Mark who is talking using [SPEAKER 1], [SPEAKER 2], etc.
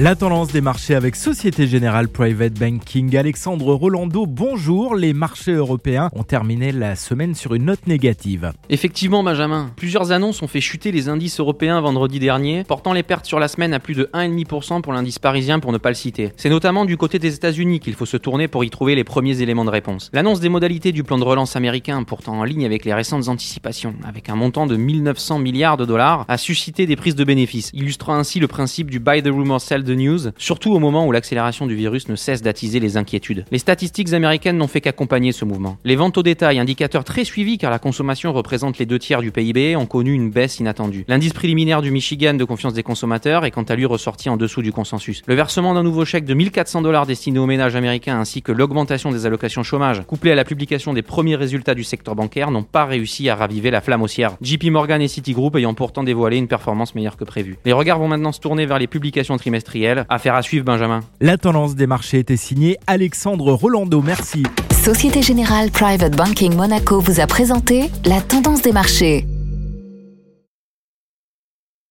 [SPEAKER 1] La tendance des marchés avec Société Générale Private Banking. Alexandre Rolando, bonjour. Les marchés européens ont terminé la semaine sur une note négative.
[SPEAKER 2] Effectivement, Benjamin. Plusieurs annonces ont fait chuter les indices européens vendredi dernier, portant les pertes sur la semaine à plus de 1,5% pour l'indice parisien pour ne pas le citer. C'est notamment du côté des États-Unis qu'il faut se tourner pour y trouver les premiers éléments de réponse. L'annonce des modalités du plan de relance américain, pourtant en ligne avec les récentes anticipations, avec un montant de 1900 milliards de dollars, a suscité des prises de bénéfices, illustrant ainsi le principe du buy the rumor sell news, surtout au moment où l'accélération du virus ne cesse d'attiser les inquiétudes. Les statistiques américaines n'ont fait qu'accompagner ce mouvement. Les ventes au détail, indicateur très suivi car la consommation représente les deux tiers du PIB, ont connu une baisse inattendue. L'indice préliminaire du Michigan de confiance des consommateurs est quant à lui ressorti en dessous du consensus. Le versement d'un nouveau chèque de 1400 dollars destiné aux ménages américains ainsi que l'augmentation des allocations chômage, couplée à la publication des premiers résultats du secteur bancaire, n'ont pas réussi à raviver la flamme haussière. JP Morgan et Citigroup ayant pourtant dévoilé une performance meilleure que prévu. Les regards vont maintenant se tourner vers les publications trimestrielles Affaire à suivre, Benjamin.
[SPEAKER 1] La tendance des marchés était signée Alexandre Rolando. Merci.
[SPEAKER 3] Société Générale Private Banking Monaco vous a présenté la tendance des marchés.